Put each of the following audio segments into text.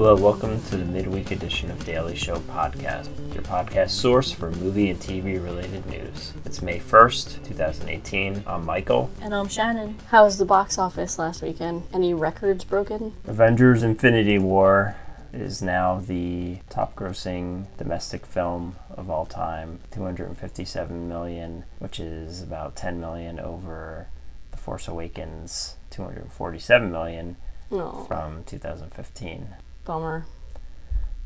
Hello, welcome to the midweek edition of Daily Show Podcast, your podcast source for movie and TV related news. It's May 1st, 2018. I'm Michael. And I'm Shannon. How was the box office last weekend? Any records broken? Avengers Infinity War is now the top grossing domestic film of all time 257 million which is about 10 million over the force awakens 247 million No. from 2015 Bummer.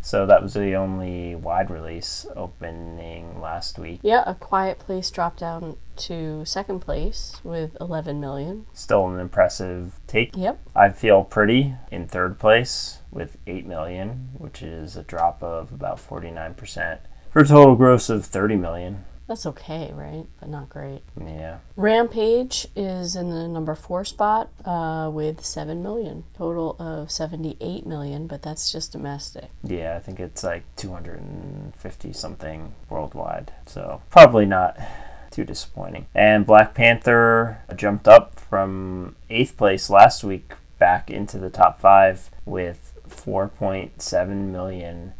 so that was the only wide release opening last week Yeah, A Quiet Place dropped down to second place with 11 million. still an impressive take Yep. I Feel Pretty in third place with 8 million, which is a drop of about 49%, for a total gross of 30 million. That's okay, right? But not great. Yeah. Rampage is in the number four spot uh, with 7 million. Total of 78 million, but that's just domestic. Yeah, I think it's like 250 something worldwide. So probably not too disappointing. And Black Panther jumped up from 8th place last week back into the top 5 with 4.7 million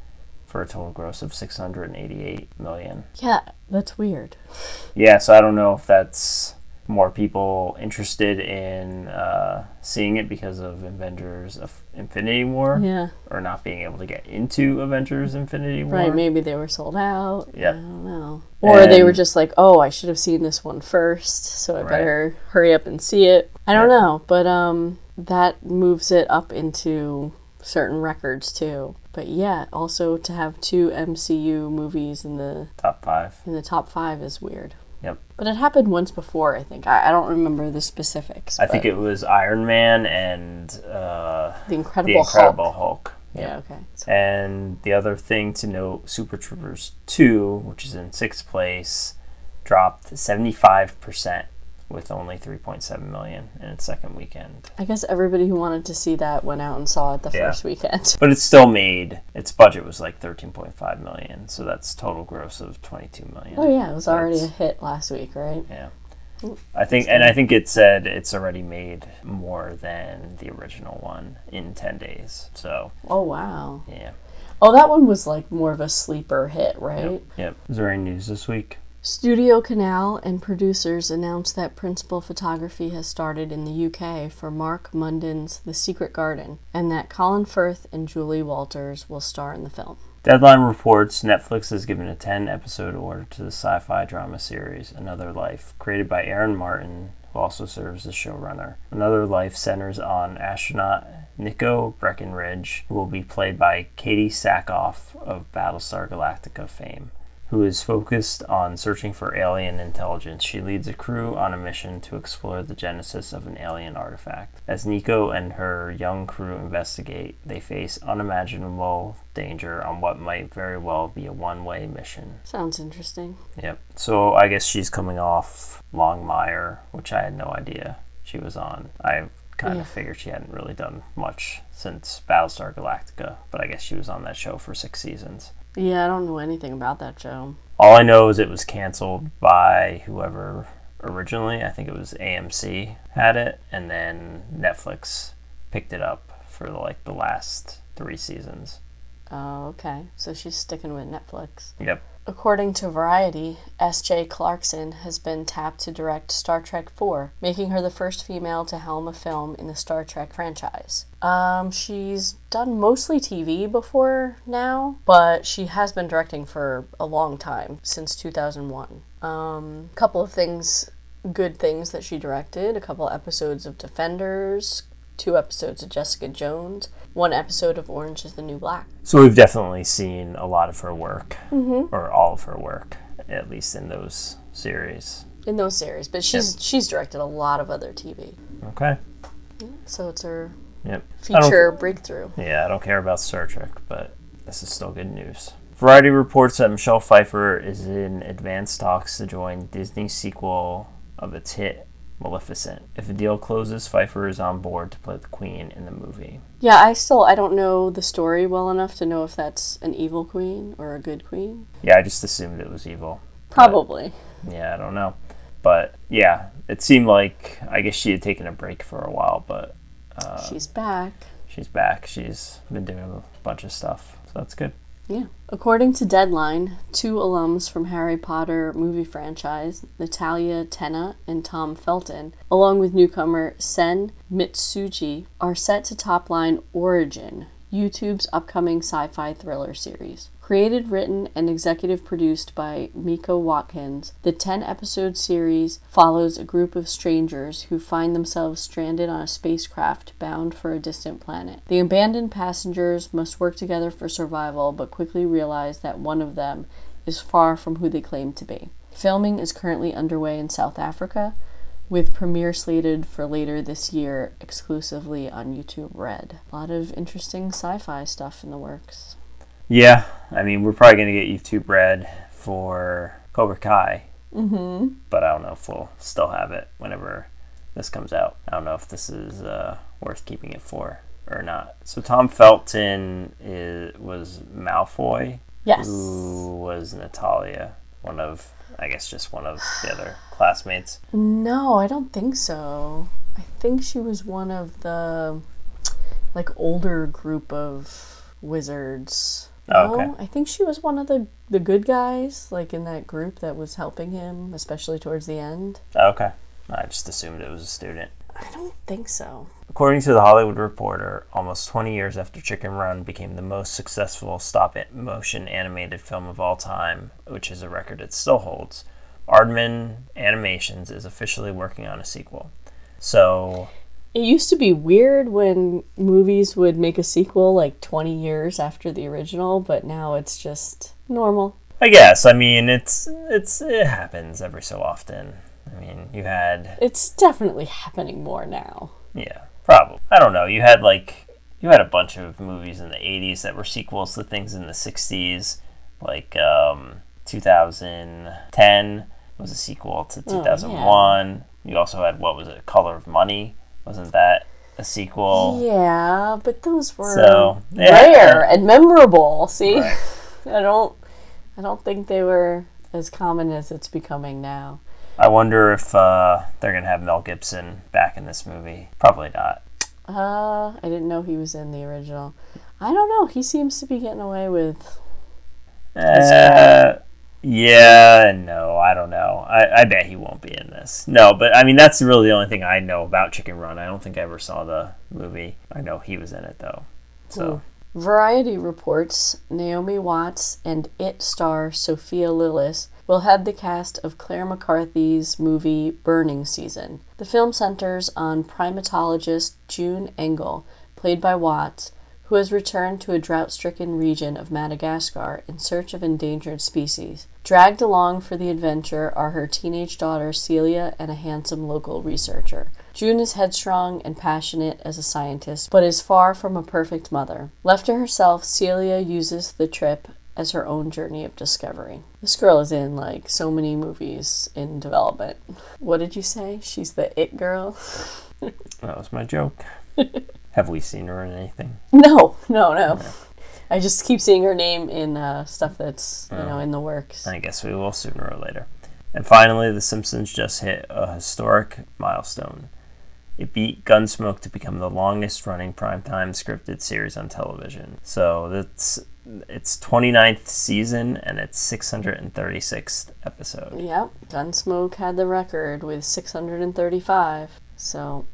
for a total gross of 688 million. Yeah, that's weird. Yeah, so I don't know if that's more people interested in uh, seeing it because of Avengers of Infinity War Yeah. or not being able to get into Avengers Infinity War. Right, maybe they were sold out. Yep. I don't know. Or they were just like, oh, I should have seen this one first, so I Right. better hurry up and see it. I don't Yeah. know, but um, that moves it up into certain records too. But yeah, also to have two MCU movies in the Top five. in the top five is weird. Yep. But it happened once before, I think. I, I don't remember the specifics. I think it was Iron Man and uh, the Incredible, The Incredible Hulk. Hulk. Yeah. Okay. So- And the other thing to note Super Troopers 2, which is in sixth place, dropped 75% with only 3.7 million in its second weekend. I guess everybody who wanted to see that went out and saw it the Yeah. first weekend. But it's still made, its budget was like 13.5 million, so that's total gross of 22 million. Oh yeah, it was already a hit last week, right? Yeah. I think, and I think it said it's already made more than the original one in 10 days. So, Oh wow. yeah. Oh, that one was like more of a sleeper hit, right? Yep. Yep. Is there any news this week? Studio Canal and producers announced that principal photography has started in the UK for Marc Munden's The Secret Garden, and that Colin Firth and Julie Walters will star in the film. Deadline reports Netflix has given a 10 episode order to the sci fi drama series Another Life, created by Aaron Martin, who also serves as showrunner. Another Life centers on astronaut Nico Breckenridge, who will be played by Katee Sackhoff of Battlestar Galactica fame. Who is focused on searching for alien intelligence. She leads a crew on a mission to explore the genesis of an alien artifact. As Nico and her young crew investigate, they face unimaginable danger on what might very well be a one way mission. Sounds interesting. Yep. So I guess she's coming off Longmire, which I had no idea she was on. I kind Yeah. of figured she hadn't really done much since Battlestar Galactica, but I guess she was on that show for six seasons. Yeah, I don't know anything about that show. All I know is it was canceled by whoever originally. I think it was AMC had it, and then Netflix picked it up for like the last three seasons. Oh, okay. So she's sticking with Netflix. Yep. According to Variety, S.J. Clarkson has been tapped to direct Star Trek IV, making her the first female to helm a film in the Star Trek franchise. Um, she's done mostly TV before now, but she has been directing for a long time, since 2001. Um, a couple of things, good things that she directed, a couple episodes of Defenders, two episodes of Jessica Jones, one episode of Orange is the New Black. So we've definitely seen a lot of her work, mm-hmm. or all of her work, at least in those series. in those series, but she's she's directed a lot of other TV. Okay. So it's her Yep. Feature breakthrough. Yeah, I don't care about Star Trek, but this is still good news. Variety reports that Michelle Pfeiffer is in advanced talks to join Disney's sequel of its hit Maleficent. If the deal closes, Pfeiffer is on board to play the Queen in the movie. Yeah, I still I don't know the story well enough to know if that's an evil queen or a good queen. Yeah, I just assumed it was evil. Probably. Yeah, I don't know. But yeah, it seemed like I guess she had taken a break for a while, but uh, She's back. she's back. She's been doing a bunch of stuff, so that's good. Yeah. According to Deadline, two alums from Harry Potter movie franchise, Natalia Tena and Tom Felton, along with newcomer Sen Mitsuji, are set to top line Origin, YouTube's upcoming sci fi thriller series. Created, written, and executive produced by Mika Watkins, the 10 episode series follows a group of strangers who find themselves stranded on a spacecraft bound for a distant planet. The abandoned passengers must work together for survival, but quickly realize that one of them is far from who they claim to be. Filming is currently underway in South Africa, with premiere slated for later this year exclusively on YouTube Red. A lot of interesting sci fi stuff in the works. Yeah, I mean, we're probably gonna get YouTube Red for Cobra Kai, mm-hmm. but I don't know if we'll still have it whenever this comes out. I don't know if this is uh, worth keeping it for or not. So Tom Felton is, was Malfoy, Yes. who was Natalia, one of I guess just one of the other classmates. No, I don't think so. I think she was one of the like older group of wizards. Oh, okay. No, I think she was one of the the good guys, like in that group that was helping him, especially towards the end. Oh, okay, I just assumed it was a student. I don't think so. According to the Hollywood Reporter, almost 20 years after Chicken Run became the most successful stop motion animated film of all time, which is a record it still holds, Aardman Animations is officially working on a sequel. So, It used to be weird when movies would make a sequel like 20 years after the original, but now it's just normal. I guess, I mean, it's it's it happens every so often. I mean, you had It's definitely happening more now. Yeah, probably. I don't know. You had like you had a bunch of movies in the '80s that were sequels to things in the '60s, like um, 2010 was a sequel to 2001. You also had what was it, Color of Money? Wasn't that a sequel? Yeah, but those were So, yeah. rare and memorable. See, Right. I don't, I don't think they were as common as it's becoming now. I wonder if uh, they're gonna have Mel Gibson back in this movie. Probably not. Uh, I didn't know he was in the original. I don't know. He seems to be getting away with. Uh, yeah, no, I don't know. I, I bet he won't be in this. No, but I mean that's really the only thing I know about Chicken Run. I don't think I ever saw the movie. I know he was in it though. So Variety reports Naomi Watts and It star Sophia Lillis will head the cast of Claire McCarthy's movie Burning Season. The film centers on primatologist June Engel, played by Watts, who has returned to a drought stricken region of Madagascar in search of endangered species. Dragged along for the adventure are her teenage daughter Celia and a handsome local researcher. June is headstrong and passionate as a scientist, but is far from a perfect mother. Left to herself, Celia uses the trip as her own journey of discovery. This girl is in like so many movies in development. What did you say? She's the it girl? that was my joke. have we seen her in anything? No, no, no. I just keep seeing her name in uh, stuff that's you know in the works. I guess we will sooner or later. And finally, The Simpsons just hit a historic milestone. It beat Gunsmoke to become the longest running primetime scripted series on television. So that's its 29th season and its 636th episode. Yep, Gunsmoke had the record with 635. So,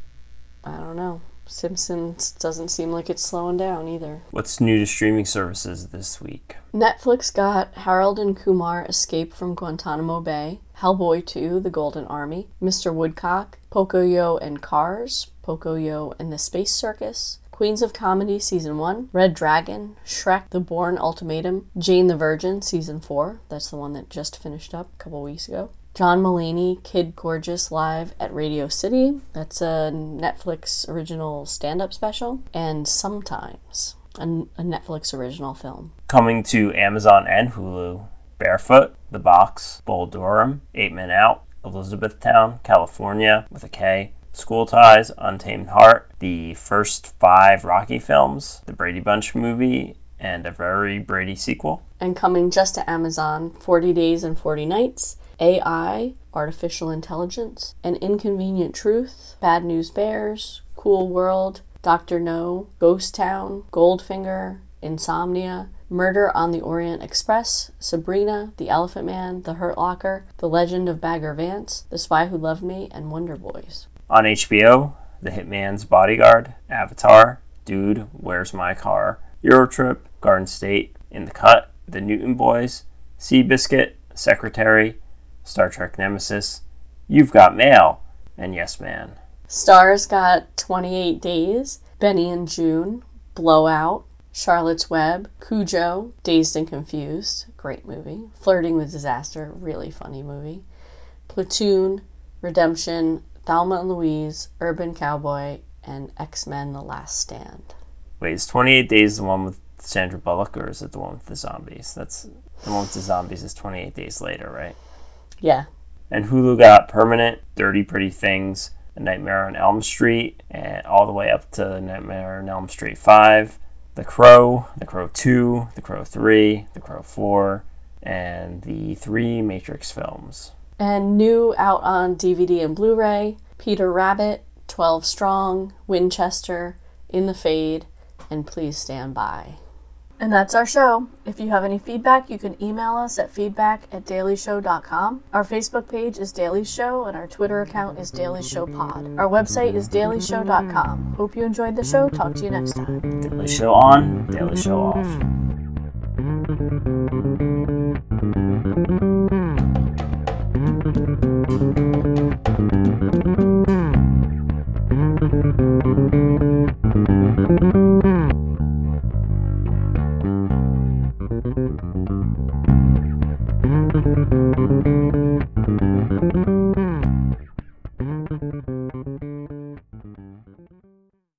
I don't know. Simpsons doesn't seem like it's slowing down either. What's new to streaming services this week? Netflix got Harold and Kumar Escape from Guantanamo Bay, Hellboy 2 The Golden Army, Mr. Woodcock, Pocoyo and Cars, Pocoyo and the Space Circus, Queens of Comedy Season 1, Red Dragon, Shrek The Bourne Ultimatum, Jane the Virgin Season 4, that's the one that just finished up a couple weeks ago. John Mulaney, Kid Gorgeous Live at Radio City. That's a Netflix original stand up special. And Sometimes, a, a Netflix original film. Coming to Amazon and Hulu Barefoot, The Box, Bull Durham, Eight Men Out, Elizabethtown, California with a K, School Ties, Untamed Heart, the first five Rocky films, the Brady Bunch movie, and a very Brady sequel. And coming just to Amazon 40 Days and 40 Nights, AI, Artificial Intelligence, An Inconvenient Truth, Bad News Bears, Cool World, Dr. No, Ghost Town, Goldfinger, Insomnia, Murder on the Orient Express, Sabrina, The Elephant Man, The Hurt Locker, The Legend of Bagger Vance, The Spy Who Loved Me, and Wonder Boys. On HBO, The Hitman's Bodyguard, Avatar, Dude, Where's My Car, Eurotrip, Garden State, In the Cut, The Newton Boys, Seabiscuit, Secretary, Star Trek Nemesis, You've Got Mail, and Yes Man. Stars got 28 Days, Benny and Joon, Blowout, Charlotte's Web, Cujo, Dazed and Confused, great movie. Flirting with Disaster, really funny movie. Platoon, Redemption, Thelma and Louise, Urban Cowboy, and X Men The Last Stand. Wait, is 28 Days the one with Sandra Bullock, or is it the one with the zombies? That's the one with the zombies is 28 Days Later, right? Yeah. And Hulu got Permanent, Dirty Pretty Things, A Nightmare on Elm Street, and all the way up to Nightmare on Elm Street 5, The Crow, The Crow 2, The Crow 3, The Crow 4, and the three Matrix films. And new out on DVD and Blu ray Peter Rabbit, 12 Strong, Winchester, In the Fade, and Please Stand By. And that's our show. If you have any feedback, you can email us at feedback at dailyshow.com. Our Facebook page is Daily Show, and our Twitter account is Daily Show Pod. Our website is dailyshow.com. Hope you enjoyed the show. Talk to you next time. Daily Show on, Daily Show off.